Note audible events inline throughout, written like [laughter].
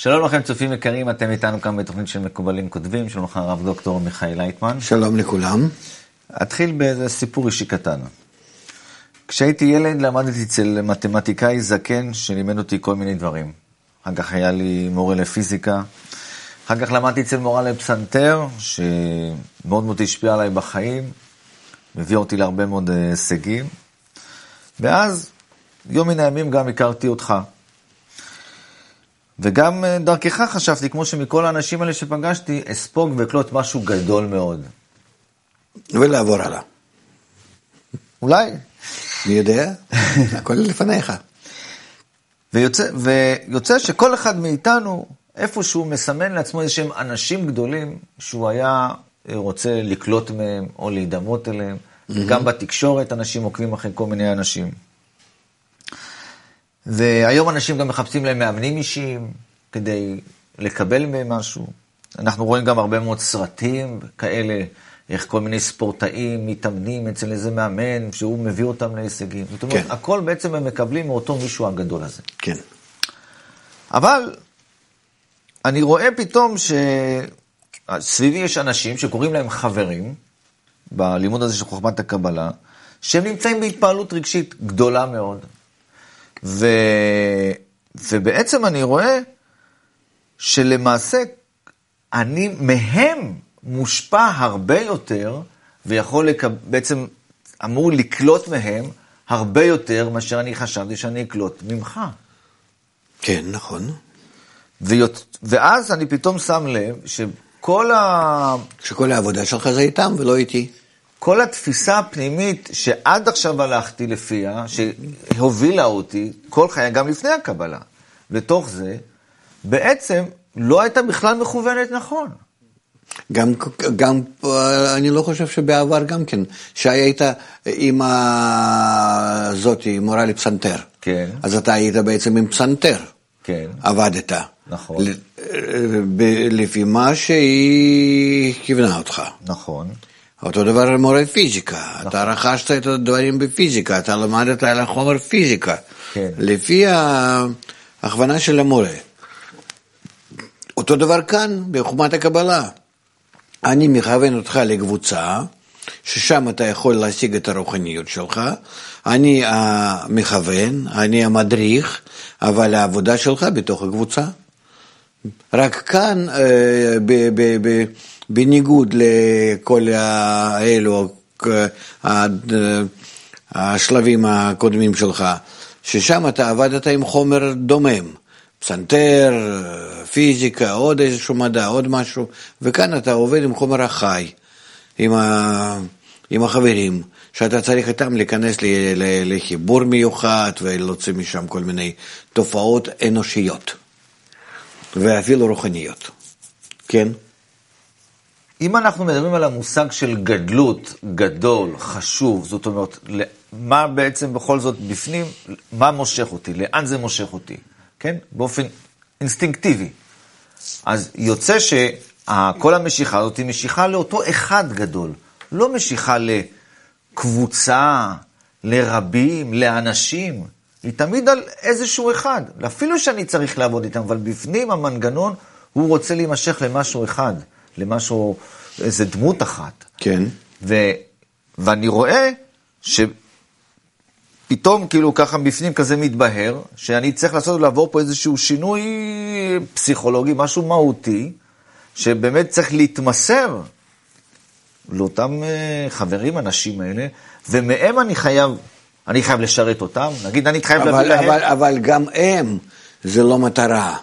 שלום לכם צופים יקרים, אתם איתנו כאן בתוכנית של מקובלים כותבים, שלום לך הרב דוקטור מיכאל לייטמן. שלום לכולם. אתחיל באיזה סיפור אישי קטן. כשהייתי ילד למדתי אצל מתמטיקאי זקן שלימד אותי כל מיני דברים. אחר כך היה לי מורה לפיזיקה. אחר כך למדתי אצל מורה לפסנתר, שמאוד מאוד השפיע עליי בחיים, הביא אותי להרבה מאוד אה, הישגים. ואז, יום מן הימים גם הכרתי אותך. וגם אה, דרכך חשבתי, כמו שמכל האנשים האלה שפגשתי, אספוג ואקלוט משהו גדול מאוד. ולעבור הלאה. אולי. מי יודע? [laughs] הכל לפניך. ויוצא, ויוצא שכל אחד מאיתנו, איפשהו מסמן לעצמו איזה שהם אנשים גדולים, שהוא היה אה, רוצה לקלוט מהם או להידמות אליהם. Mm-hmm. גם בתקשורת אנשים עוקבים אחרי כל מיני אנשים. והיום אנשים גם מחפשים להם מאמנים אישיים כדי לקבל מהם משהו. אנחנו רואים גם הרבה מאוד סרטים כאלה, איך כל מיני ספורטאים מתאמנים אצל איזה מאמן, שהוא מביא אותם להישגים. זאת אומרת, כן. הכל בעצם הם מקבלים מאותו מישהו הגדול הזה. כן. אבל אני רואה פתאום שסביבי יש אנשים שקוראים להם חברים, בלימוד הזה של חוכמת הקבלה, שהם נמצאים בהתפעלות רגשית גדולה מאוד. ו... ובעצם אני רואה שלמעשה אני מהם מושפע הרבה יותר, ויכול לקב... בעצם אמור לקלוט מהם הרבה יותר מאשר אני חשבתי שאני אקלוט ממך. כן, נכון. ויות... ואז אני פתאום שם לב שכל ה... שכל העבודה שלך זה איתם ולא איתי. כל התפיסה הפנימית שעד עכשיו הלכתי לפיה, שהובילה אותי כל חיי, גם לפני הקבלה, לתוך זה, בעצם לא הייתה בכלל מכוונת נכון. גם, גם, אני לא חושב שבעבר גם כן, שהיית עם זאתי, מורה לפסנתר. כן. אז אתה היית בעצם עם פסנתר. כן. עבדת. נכון. לפי מה שהיא כיוונה אותך. נכון. אותו דבר מורה פיזיקה, נכון. אתה רכשת את הדברים בפיזיקה, אתה למדת על החומר פיזיקה, כן. לפי ההכוונה של המורה. אותו דבר כאן, בחומת הקבלה. אני מכוון אותך לקבוצה, ששם אתה יכול להשיג את הרוחניות שלך, אני המכוון, אני המדריך, אבל העבודה שלך בתוך הקבוצה. רק כאן, אה, ב- ב- ב- בניגוד לכל האלו, השלבים הקודמים שלך, ששם אתה עבדת עם חומר דומם, פסנתר, פיזיקה, עוד איזשהו מדע, עוד משהו, וכאן אתה עובד עם חומר החי, עם, ה... עם החברים, שאתה צריך איתם להיכנס לחיבור מיוחד ולהוציא משם כל מיני תופעות אנושיות, ואפילו רוחניות, כן? אם אנחנו מדברים על המושג של גדלות, גדול, חשוב, זאת אומרת, מה בעצם בכל זאת בפנים, מה מושך אותי, לאן זה מושך אותי, כן? באופן אינסטינקטיבי. אז יוצא שכל המשיכה הזאת היא משיכה לאותו אחד גדול, לא משיכה לקבוצה, לרבים, לאנשים, היא תמיד על איזשהו אחד, אפילו שאני צריך לעבוד איתם, אבל בפנים המנגנון, הוא רוצה להימשך למשהו אחד. למשהו, איזה דמות אחת. כן. ו, ואני רואה שפתאום כאילו ככה בפנים כזה מתבהר, שאני צריך לעשות, לעבור פה איזשהו שינוי פסיכולוגי, משהו מהותי, שבאמת צריך להתמסר לאותם אה, חברים, אנשים האלה, ומהם אני חייב, אני חייב לשרת אותם, נגיד אני חייב להביא להם. אבל, אבל גם הם, זה לא מטרה.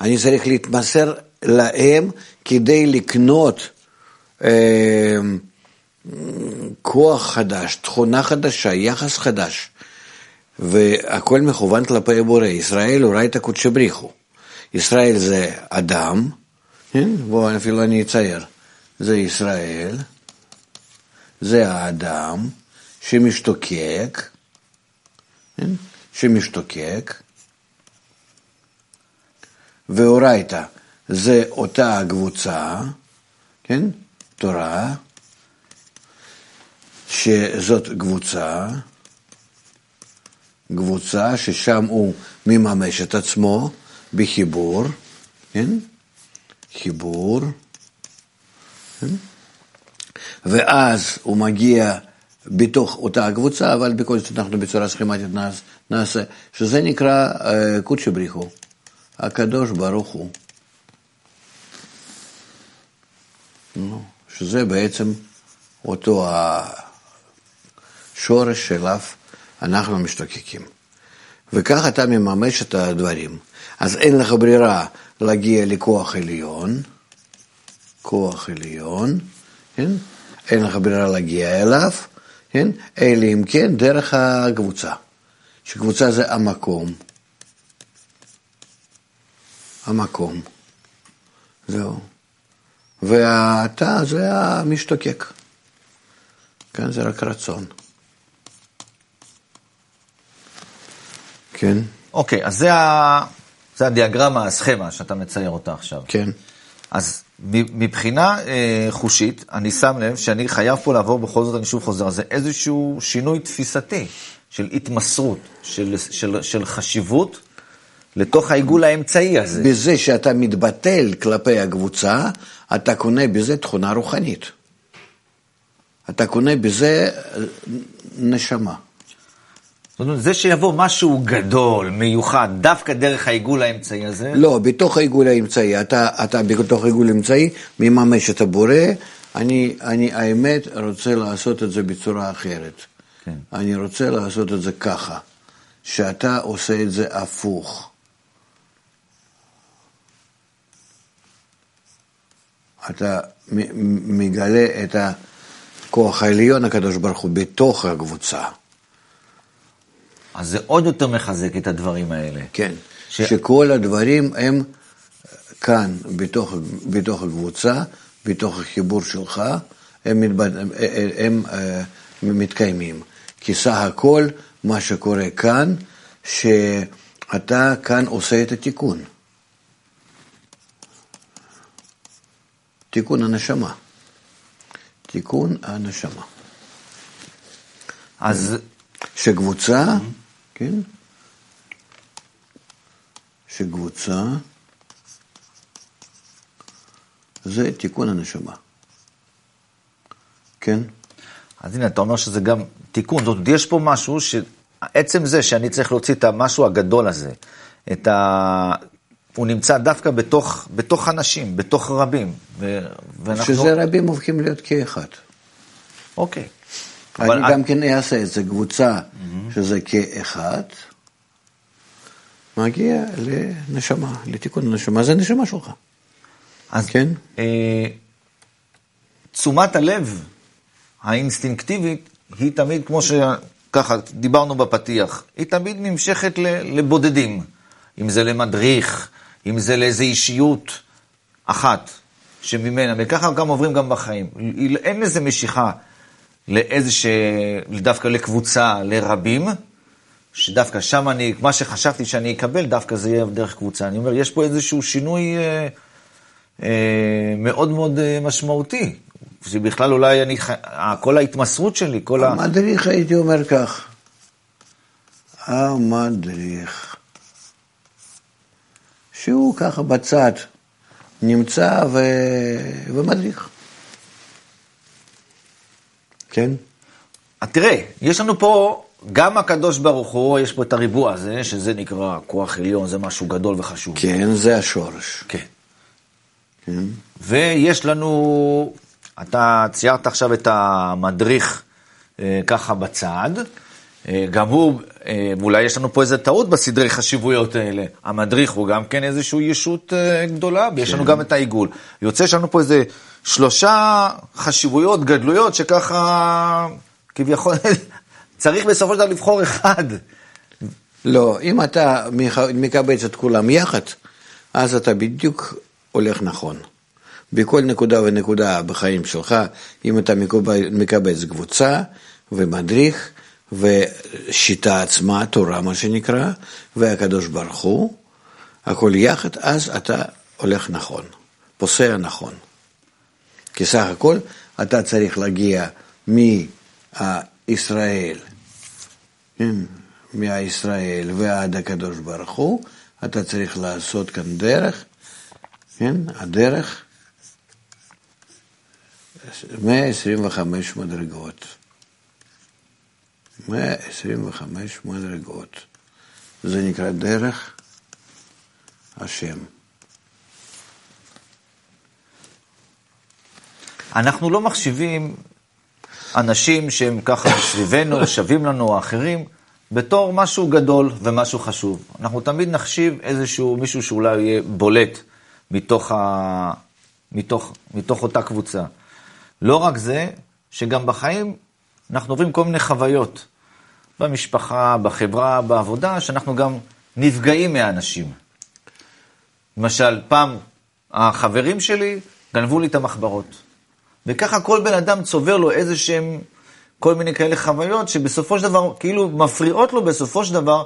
אני צריך להתמסר להם כדי לקנות אה, כוח חדש, תכונה חדשה, יחס חדש. והכל מכוון כלפי הבורא. ישראל הוא רייתא קודשא בריחו. ישראל זה אדם, כן? בואו אפילו אני אצייר. זה ישראל, זה האדם שמשתוקק, כן? שמשתוקק, ואורייתא זה אותה קבוצה, כן? תורה, שזאת קבוצה, קבוצה ששם הוא מממש את עצמו בחיבור, כן? חיבור, כן? ואז הוא מגיע בתוך אותה קבוצה, אבל בכל זאת אנחנו בצורה סכמטית נעשה, שזה נקרא אה, קודשא בריחו, הקדוש ברוך הוא. שזה בעצם אותו השורש שאליו אנחנו משתוקקים. וכך אתה מממש את הדברים. אז אין לך ברירה להגיע לכוח עליון, כוח עליון, כן? אין לך ברירה להגיע אליו, כן? אלא אם כן דרך הקבוצה, שקבוצה זה המקום. המקום. זהו. ואתה זה המשתוקק. כאן זה רק רצון. כן. אוקיי, אז זה, ה... זה הדיאגרמה, הסכמה שאתה מצייר אותה עכשיו. כן. אז מבחינה אה, חושית, אני שם לב שאני חייב פה לעבור, בכל זאת אני שוב חוזר, זה איזשהו שינוי תפיסתי של התמסרות, של, של, של חשיבות לתוך העיגול האמצעי הזה. בזה שאתה מתבטל כלפי הקבוצה, אתה קונה בזה תכונה רוחנית. אתה קונה בזה אה, נשמה. זאת אומרת, זה שיבוא משהו גדול, מיוחד, דווקא דרך העיגול האמצעי הזה? לא, בתוך העיגול האמצעי, אתה, אתה בתוך העיגול האמצעי מממש את הבורא, אני, אני האמת רוצה לעשות את זה בצורה אחרת. כן. אני רוצה לעשות את זה ככה, שאתה עושה את זה הפוך. אתה מגלה את הכוח העליון הקדוש ברוך הוא בתוך הקבוצה. אז זה עוד יותר מחזק את הדברים האלה. כן, ש... שכל הדברים הם כאן, בתוך, בתוך הקבוצה, בתוך החיבור שלך, הם, מתבד... הם, הם, הם מתקיימים. כי סך הכל, מה שקורה כאן, שאתה כאן עושה את התיקון. תיקון הנשמה. תיקון הנשמה. אז... שקבוצה, כן? שקבוצה זה תיקון הנשמה. כן? אז הנה, אתה אומר שזה גם תיקון. זאת אומרת, יש פה משהו שעצם זה שאני צריך להוציא את המשהו הגדול הזה, את ה... הוא נמצא דווקא בתוך, בתוך אנשים, בתוך רבים. ו... ואנחנו... שזה רבים הופכים להיות כאחד. אוקיי. אני אבל... גם כן אעשה את זה, קבוצה mm-hmm. שזה כאחד, מגיע לנשמה, לתיקון הנשמה, זה נשמה שלך. אז כן? אה, תשומת הלב האינסטינקטיבית היא תמיד, כמו שככה דיברנו בפתיח, היא תמיד נמשכת לבודדים. אם זה למדריך, אם זה לאיזו אישיות אחת שממנה, וככה גם עוברים גם בחיים. אין לזה משיכה לאיזה ש... דווקא לקבוצה, לרבים, שדווקא שם אני, מה שחשבתי שאני אקבל, דווקא זה יהיה דרך קבוצה. אני אומר, יש פה איזשהו שינוי אה, אה, מאוד מאוד אה, משמעותי, שבכלל אולי אני, כל ההתמסרות שלי, כל ה... המדריך, הייתי אומר כך, המדריך. שהוא ככה בצד נמצא ו... ומדריך. כן? תראה, יש לנו פה, גם הקדוש ברוך הוא, יש פה את הריבוע הזה, שזה נקרא כוח עליון, זה משהו גדול וחשוב. כן, זה השורש. כן. כן. ויש לנו, אתה ציירת עכשיו את המדריך אה, ככה בצד, גם הוא, אה, אולי יש לנו פה איזה טעות בסדרי חשיבויות האלה. המדריך הוא גם כן איזושהי ישות אה, גדולה, ויש כן. לנו גם את העיגול. יוצא שיש לנו פה איזה שלושה חשיבויות, גדלויות, שככה כביכול [laughs] צריך בסופו של דבר לבחור אחד. לא, אם אתה מקבץ את כולם יחד, אז אתה בדיוק הולך נכון. בכל נקודה ונקודה בחיים שלך, אם אתה מקבץ קבוצה ומדריך, ושיטה עצמה, תורה מה שנקרא, והקדוש ברוך הוא, הכל יחד, אז אתה הולך נכון, פוסע נכון. כי סך הכל אתה צריך להגיע מישראל, כן, מהישראל ועד הקדוש ברוך הוא, אתה צריך לעשות כאן דרך כן? הדרך, 125 מדרגות. 125 מדרגות. זה נקרא דרך השם. אנחנו לא מחשיבים אנשים שהם ככה סביבנו, [coughs] שווים לנו, או אחרים, בתור משהו גדול ומשהו חשוב. אנחנו תמיד נחשיב איזשהו מישהו שאולי יהיה בולט מתוך, ה... מתוך, מתוך אותה קבוצה. לא רק זה, שגם בחיים אנחנו עוברים כל מיני חוויות, במשפחה, בחברה, בעבודה, שאנחנו גם נפגעים מהאנשים. למשל, פעם החברים שלי גנבו לי את המחברות. וככה כל בן אדם צובר לו איזה שהם, כל מיני כאלה חוויות, שבסופו של דבר, כאילו מפריעות לו בסופו של דבר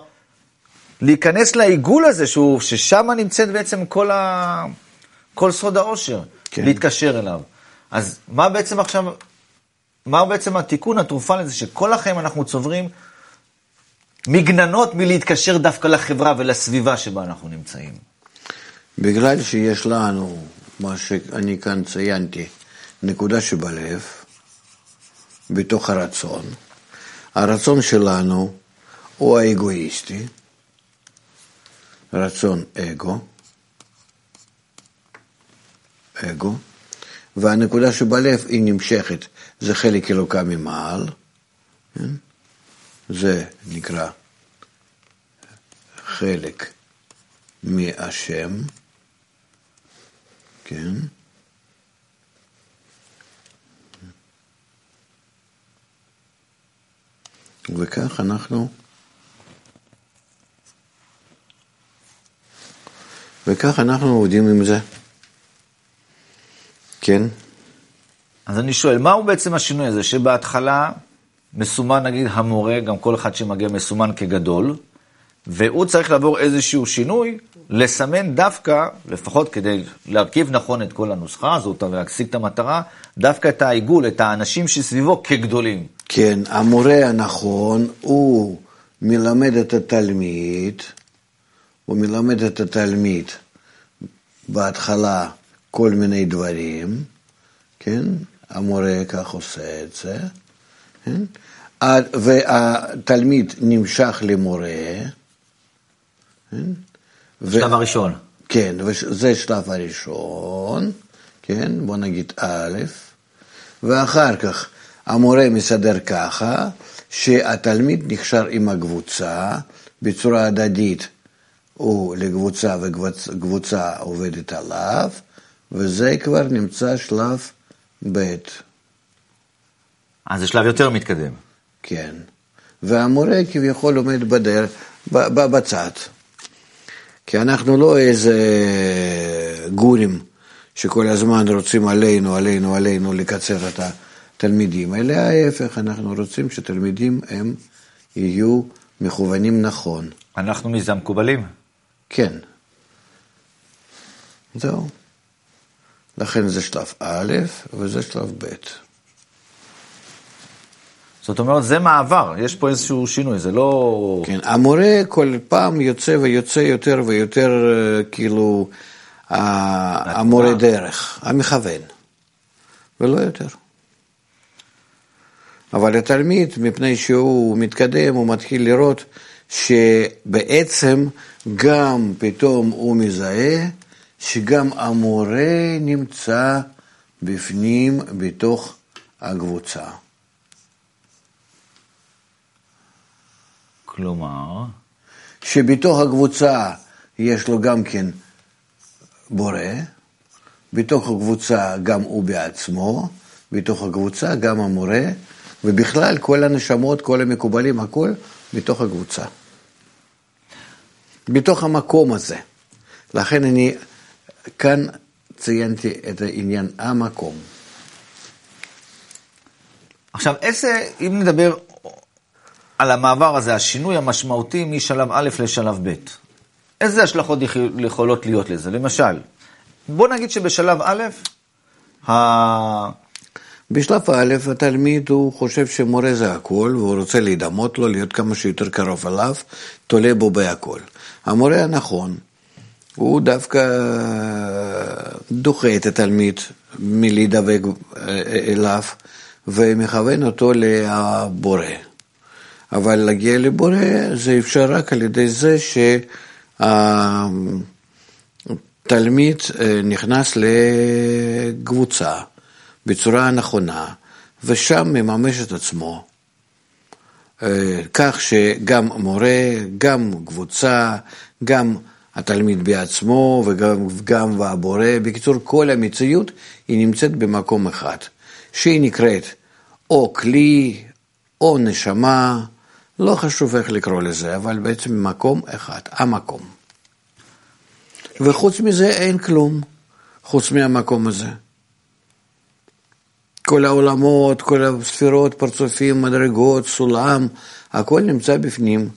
להיכנס לעיגול הזה, שהוא, ששם נמצאת בעצם כל, ה, כל סוד העושר, כן. להתקשר אליו. אז מה בעצם עכשיו, מה בעצם התיקון, התרופה לזה, שכל החיים אנחנו צוברים מגננות מלהתקשר דווקא לחברה ולסביבה שבה אנחנו נמצאים. בגלל שיש לנו, מה שאני כאן ציינתי, נקודה שבלב, בתוך הרצון. הרצון שלנו הוא האגואיסטי, רצון אגו, אגו, והנקודה שבלב היא נמשכת, זה חלק אלוקה ממעל, כן? זה נקרא חלק מהשם, כן? וכך אנחנו וכך אנחנו עובדים עם זה. כן? אז אני שואל, מהו בעצם השינוי הזה, שבהתחלה מסומן נגיד המורה, גם כל אחד שמגיע מסומן כגדול, והוא צריך לעבור איזשהו שינוי, לסמן דווקא, לפחות כדי להרכיב נכון את כל הנוסחה הזאת ולהשיג את המטרה, דווקא את העיגול, את האנשים שסביבו כגדולים. כן, המורה הנכון, הוא מלמד את התלמיד, הוא מלמד את התלמיד בהתחלה כל מיני דברים, כן? המורה כך עושה את זה, כן? והתלמיד נמשך למורה, כן? שלב ו... הראשון. כן, וזה שלב הראשון, כן? בוא נגיד א', ואחר כך המורה מסדר ככה, שהתלמיד נקשר עם הקבוצה בצורה הדדית, הוא לקבוצה וקבוצה עובדת עליו, וזה כבר נמצא שלב ב'. אז זה שלב יותר מתקדם. כן. והמורה כביכול עומד בדרך, בצד. כי אנחנו לא איזה גורים שכל הזמן רוצים עלינו, עלינו, עלינו לקצר את התלמידים, אלא ההפך, אנחנו רוצים שתלמידים הם יהיו מכוונים נכון. אנחנו מזה מקובלים? כן. זהו. לכן זה שלב א' וזה שלב ב'. זאת אומרת, זה מעבר, יש פה איזשהו שינוי, זה לא... כן, המורה כל פעם יוצא ויוצא יותר ויותר, אה, כאילו, המורה דרך, המכוון, ולא יותר. אבל התלמיד, מפני שהוא מתקדם, הוא מתחיל לראות שבעצם גם פתאום הוא מזהה שגם המורה נמצא בפנים, בתוך הקבוצה. כלומר? שבתוך הקבוצה יש לו גם כן בורא, בתוך הקבוצה גם הוא בעצמו, בתוך הקבוצה גם המורה, ובכלל כל הנשמות, כל המקובלים, הכל בתוך הקבוצה. בתוך המקום הזה. לכן אני כאן ציינתי את העניין המקום. עכשיו, איזה, אם נדבר על המעבר הזה, השינוי המשמעותי משלב א' לשלב ב'. איזה השלכות יכולות להיות לזה? למשל, בוא נגיד שבשלב א', ה... בשלב א', התלמיד הוא חושב שמורה זה הכל, והוא רוצה להידמות לו, להיות כמה שיותר קרוב אליו, תולה בו בהכל. המורה הנכון, הוא דווקא דוחה את התלמיד מלהידבק אליו ומכוון אותו לבורא. אבל להגיע לבורא זה אפשר רק על ידי זה שהתלמיד נכנס לקבוצה בצורה נכונה, ושם מממש את עצמו. כך שגם מורה, גם קבוצה, גם התלמיד בעצמו וגם, וגם הבורא, בקיצור כל המציאות היא נמצאת במקום אחד, שהיא נקראת או כלי או נשמה, לא חשוב איך לקרוא לזה, אבל בעצם מקום אחד, המקום. וחוץ מזה אין כלום, חוץ מהמקום הזה. כל העולמות, כל הספירות, פרצופים, מדרגות, סולם, הכל נמצא בפנים,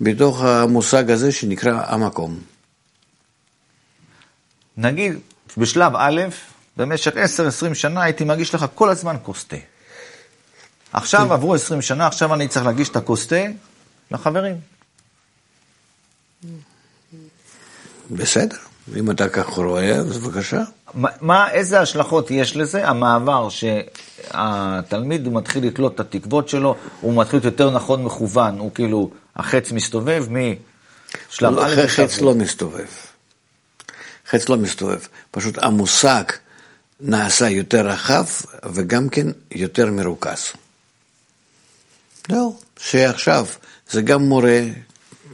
בתוך המושג הזה שנקרא המקום. נגיד, בשלב א', במשך 10-20 שנה הייתי מגיש לך כל הזמן כוס תה. עכשיו עברו 20 שנה, עכשיו אני צריך להגיש את הכוס תה לחברים. בסדר, אם אתה כך רואה, אז בבקשה. מה, איזה השלכות יש לזה? המעבר שהתלמיד מתחיל לתלות את התקוות שלו, הוא מתחיל יותר נכון מכוון, הוא כאילו, החץ מסתובב משלב לא, א' חץ לא מסתובב. חץ לא מסתובב. פשוט המושג נעשה יותר רחב וגם כן יותר מרוכז. זהו, שעכשיו זה גם מורה,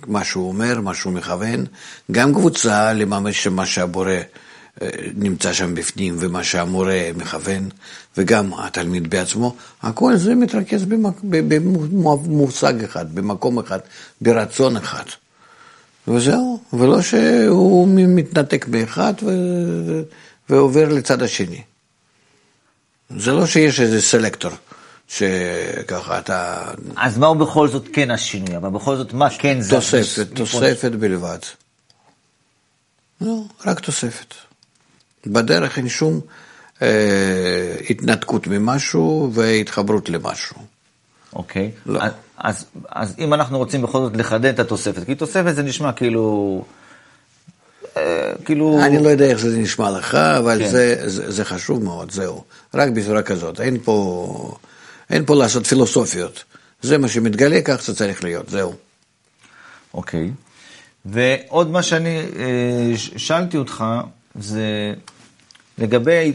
מה שהוא אומר, מה שהוא מכוון, גם קבוצה לממש מה שהבורא נמצא שם בפנים ומה שהמורה מכוון, וגם התלמיד בעצמו, הכל זה מתרכז במושג אחד, במקום אחד, ברצון אחד. וזהו, ולא שהוא מתנתק באחד ו... ועובר לצד השני. זה לא שיש איזה סלקטור, שככה אתה... אז מהו בכל זאת כן השינוי? אבל בכל זאת, מה כן זה? תוספת, תוספת בלבד. לא, רק תוספת. בדרך אין שום אה, התנתקות ממשהו והתחברות למשהו. אוקיי. לא. אז, אז, אז אם אנחנו רוצים בכל זאת לחדד את התוספת, כי תוספת זה נשמע כאילו... אה, כאילו... אני לא יודע איך זה נשמע לך, אבל כן. זה, זה, זה חשוב מאוד, זהו. רק בצורה כזאת. אין פה, אין פה לעשות פילוסופיות. זה מה שמתגלה, כך זה צריך להיות, זהו. אוקיי. ועוד מה שאני אה, שאלתי אותך, זה לגבי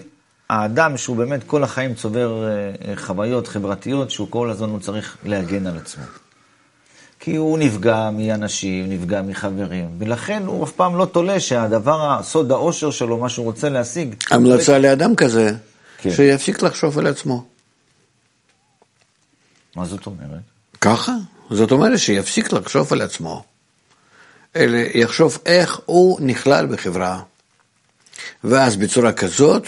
האדם שהוא באמת כל החיים צובר אה, חוויות חברתיות, שהוא כל הזמן הוא צריך להגן על עצמו. כי הוא נפגע מאנשים, נפגע מחברים, ולכן הוא אף פעם לא תולה שהדבר, סוד האושר שלו, מה שהוא רוצה להשיג... המלצה. לאדם כזה, כן. שיפסיק לחשוב על עצמו. מה זאת אומרת? ככה, זאת אומרת שיפסיק לחשוב על עצמו, אלא יחשוב איך הוא נכלל בחברה. ואז בצורה כזאת,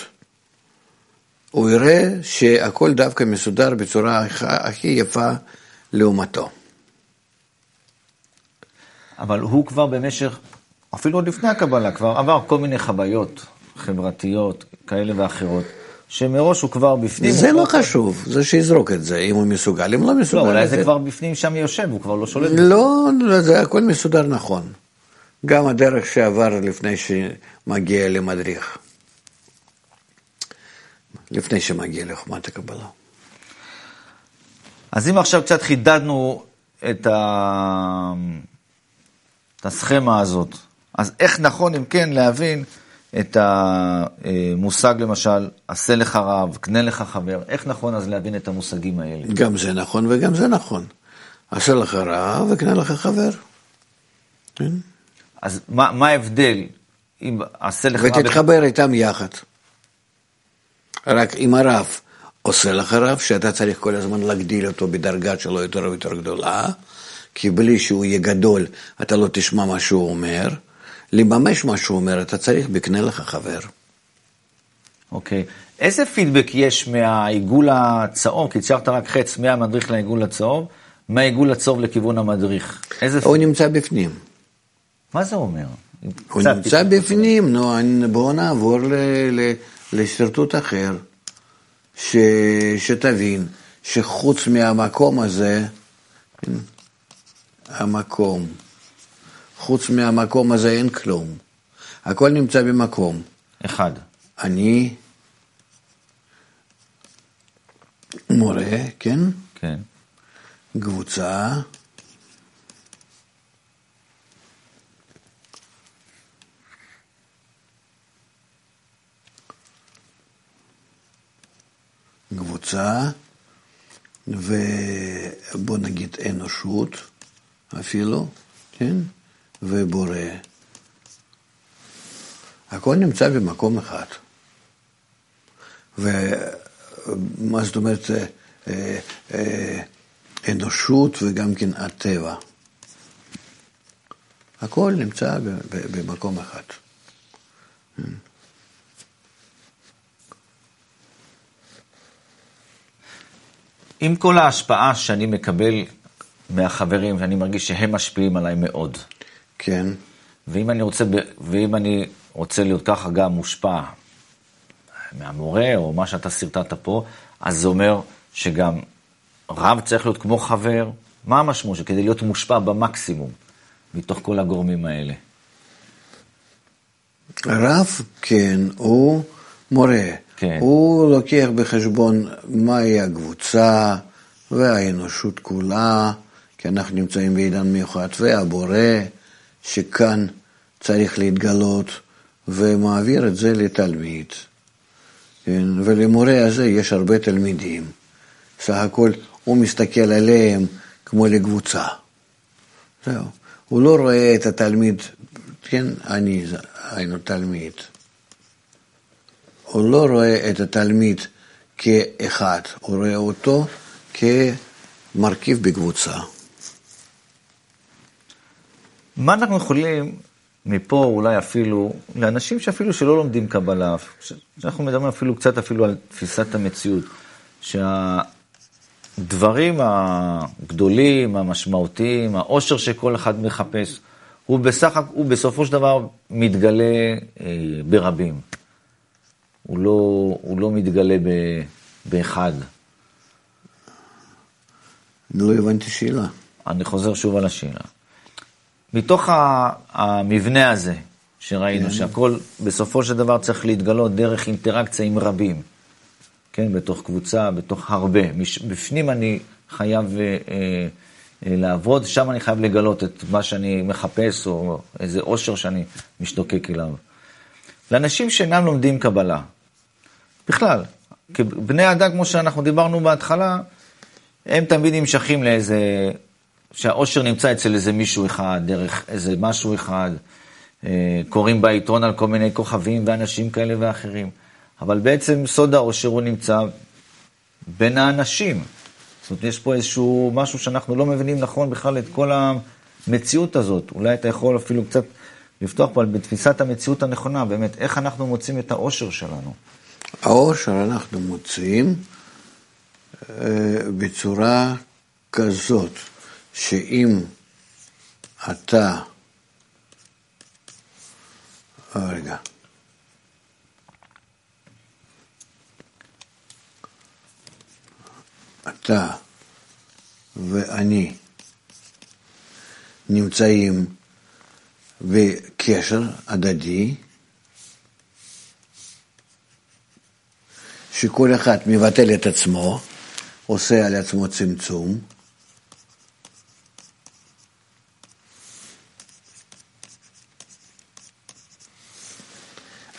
הוא יראה שהכל דווקא מסודר בצורה הכי יפה לעומתו. אבל הוא כבר במשך, אפילו עוד לפני הקבלה, כבר עבר כל מיני חוויות חברתיות כאלה ואחרות, שמראש הוא כבר בפנים. זה לא. חשוב, זה שיזרוק את זה, אם הוא מסוגל, אם לא מסוגל. לא, אולי זה כבר בפנים שם יושב, הוא כבר לא שולט. לא, זה הכל מסודר נכון. גם הדרך שעבר לפני שמגיע למדריך. לפני שמגיע לחומת הקבלה. אז אם עכשיו קצת חידדנו את, ה... את הסכמה הזאת, אז איך נכון, אם כן, להבין את המושג, למשל, עשה לך רב, קנה לך חבר, איך נכון אז להבין את המושגים האלה? גם זה נכון וגם זה נכון. עשה לך רב וקנה לך חבר. כן? אז מה, מה ההבדל אם עשה לך רב... ותתחבר איתם יחד. רק אם הרב עושה לך רב, שאתה צריך כל הזמן להגדיל אותו בדרגה שלו יותר ויותר גדולה, כי בלי שהוא יהיה גדול, אתה לא תשמע מה שהוא אומר. לממש מה שהוא אומר, אתה צריך בקנה לך חבר. אוקיי. Okay. איזה פידבק יש מהעיגול הצהוב? כי ציירת רק חץ מהמדריך לעיגול הצהוב, מהעיגול הצהוב לכיוון המדריך. איזה הוא נמצא בפנים. מה זה אומר? הוא נמצא בפנים, נו, בואו נעבור ל... ל... לשרטוט אחר, ש, שתבין שחוץ מהמקום הזה, כן, המקום, חוץ מהמקום הזה אין כלום. הכל נמצא במקום. אחד. אני מורה, כן? כן. קבוצה, קבוצה, ובוא נגיד אנושות אפילו, כן? ובורא. הכל נמצא במקום אחד. ומה זאת אומרת אה, אה, אנושות וגם כן הטבע. הכל נמצא במקום אחד. עם כל ההשפעה שאני מקבל מהחברים, ואני מרגיש שהם משפיעים עליי מאוד. כן. ואם אני רוצה, ואם אני רוצה להיות ככה גם מושפע מהמורה, או מה שאתה סרטטת פה, אז זה אומר שגם רב צריך להיות כמו חבר. מה המשמעות של כדי להיות מושפע במקסימום מתוך כל הגורמים האלה? רב, כן, הוא מורה. כן. הוא לוקח בחשבון מהי הקבוצה והאנושות כולה, כי אנחנו נמצאים בעידן מיוחד, והבורא, שכאן צריך להתגלות, ומעביר את זה לתלמיד. כן? ולמורה הזה יש הרבה תלמידים. סך הכל הוא מסתכל עליהם כמו לקבוצה. זהו. הוא לא רואה את התלמיד, כן, אני היינו תלמיד. הוא לא רואה את התלמיד כאחד, הוא רואה אותו כמרכיב בקבוצה. מה אנחנו יכולים מפה אולי אפילו, לאנשים שאפילו שלא לומדים קבלה, שאנחנו מדברים אפילו קצת אפילו על תפיסת המציאות, שהדברים הגדולים, המשמעותיים, העושר שכל אחד מחפש, הוא, בסך, הוא בסופו של דבר מתגלה אה, ברבים. הוא לא, הוא לא מתגלה ב, באחד. לא הבנתי שאלה. אני חוזר שוב על השאלה. מתוך המבנה הזה שראינו, כן. שהכל בסופו של דבר צריך להתגלות דרך אינטראקציה עם רבים, כן, בתוך קבוצה, בתוך הרבה. בפנים אני חייב אה, אה, לעבוד, שם אני חייב לגלות את מה שאני מחפש, או איזה אושר שאני משתוקק אליו. לאנשים שאינם לומדים קבלה, בכלל, כבני אדם, כמו שאנחנו דיברנו בהתחלה, הם תמיד נמשכים לאיזה שהאושר נמצא אצל איזה מישהו אחד, דרך איזה משהו אחד, אה, קוראים בעיתון על כל מיני כוכבים ואנשים כאלה ואחרים. אבל בעצם סוד האושר הוא נמצא בין האנשים. זאת אומרת, יש פה איזשהו משהו שאנחנו לא מבינים נכון בכלל את כל המציאות הזאת. אולי אתה יכול אפילו קצת לפתוח פה בתפיסת המציאות הנכונה, באמת, איך אנחנו מוצאים את האושר שלנו. האושר אנחנו מוצאים אה, בצורה כזאת. שאם אתה, רגע, אתה ואני נמצאים בקשר הדדי, שכל אחד מבטל את עצמו, עושה על עצמו צמצום,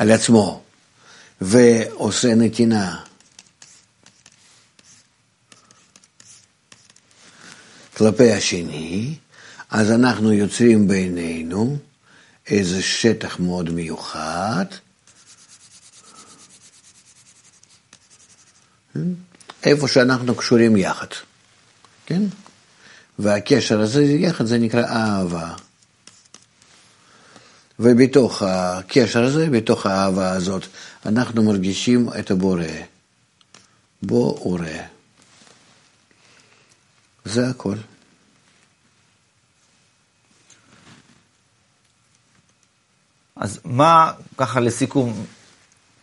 על עצמו ועושה נתינה כלפי השני, אז אנחנו יוצרים בינינו איזה שטח מאוד מיוחד, איפה שאנחנו קשורים יחד, כן? והקשר הזה יחד זה נקרא אהבה. ובתוך הקשר הזה, בתוך האהבה הזאת, אנחנו מרגישים את הבורא. בו ורא. זה הכל. אז מה, ככה לסיכום,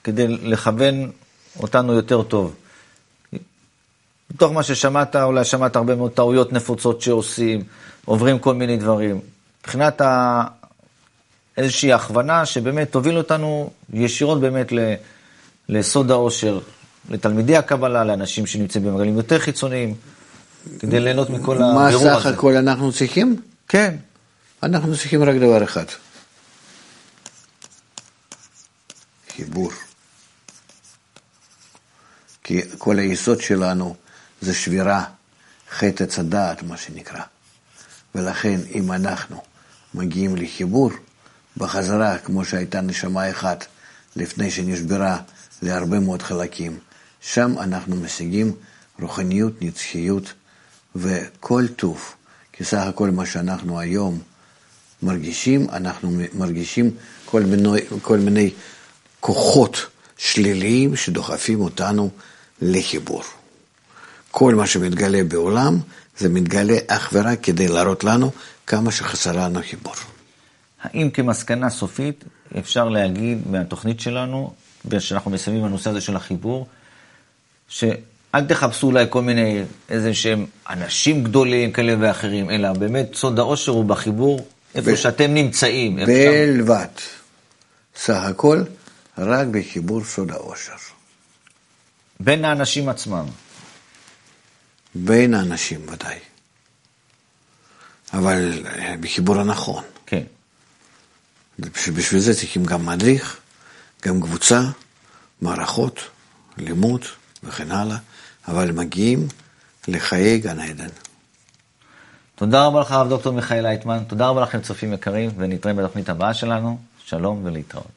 כדי לכוון אותנו יותר טוב? מתוך מה ששמעת, אולי שמעת הרבה מאוד טעויות נפוצות שעושים, עוברים כל מיני דברים. מבחינת איזושהי הכוונה שבאמת תוביל אותנו ישירות באמת ל, לסוד העושר, לתלמידי הקבלה, לאנשים שנמצאים במעגלים יותר חיצוניים, כדי ליהנות מכל מה הבירור הזה. סך הכל אנחנו צריכים? כן, אנחנו צריכים רק דבר אחד. חיבור. כי כל היסוד שלנו זה שבירה, חטא עץ הדעת, מה שנקרא. ולכן, אם אנחנו מגיעים לחיבור, בחזרה, כמו שהייתה נשמה אחת לפני שנשברה להרבה מאוד חלקים, שם אנחנו משיגים רוחניות, נצחיות וכל טוב. כי סך הכל מה שאנחנו היום מרגישים, אנחנו מרגישים כל מיני, כל מיני כוחות שליליים שדוחפים אותנו לחיבור. כל מה שמתגלה בעולם, זה מתגלה אך ורק כדי להראות לנו כמה שחסר לנו חיבור. האם כמסקנה סופית אפשר להגיד מהתוכנית שלנו, שאנחנו מסיימים בנושא הזה של החיבור, שאל תחפשו אולי כל מיני איזה שהם אנשים גדולים כאלה ואחרים, אלא באמת סוד האושר הוא בחיבור, איפה ב- שאתם נמצאים. בלבד. סך הכל, רק בחיבור סוד האושר. בין האנשים עצמם. בין האנשים ודאי. אבל אה, בחיבור הנכון. כן. בשביל זה צריכים גם מדריך, גם קבוצה, מערכות, לימוד וכן הלאה, אבל מגיעים לחיי גן עדן. תודה רבה לך, הרב דוקטור מיכאל לייטמן, תודה רבה לכם, צופים יקרים, ונתראה בתוכנית הבאה שלנו. שלום ולהתראות.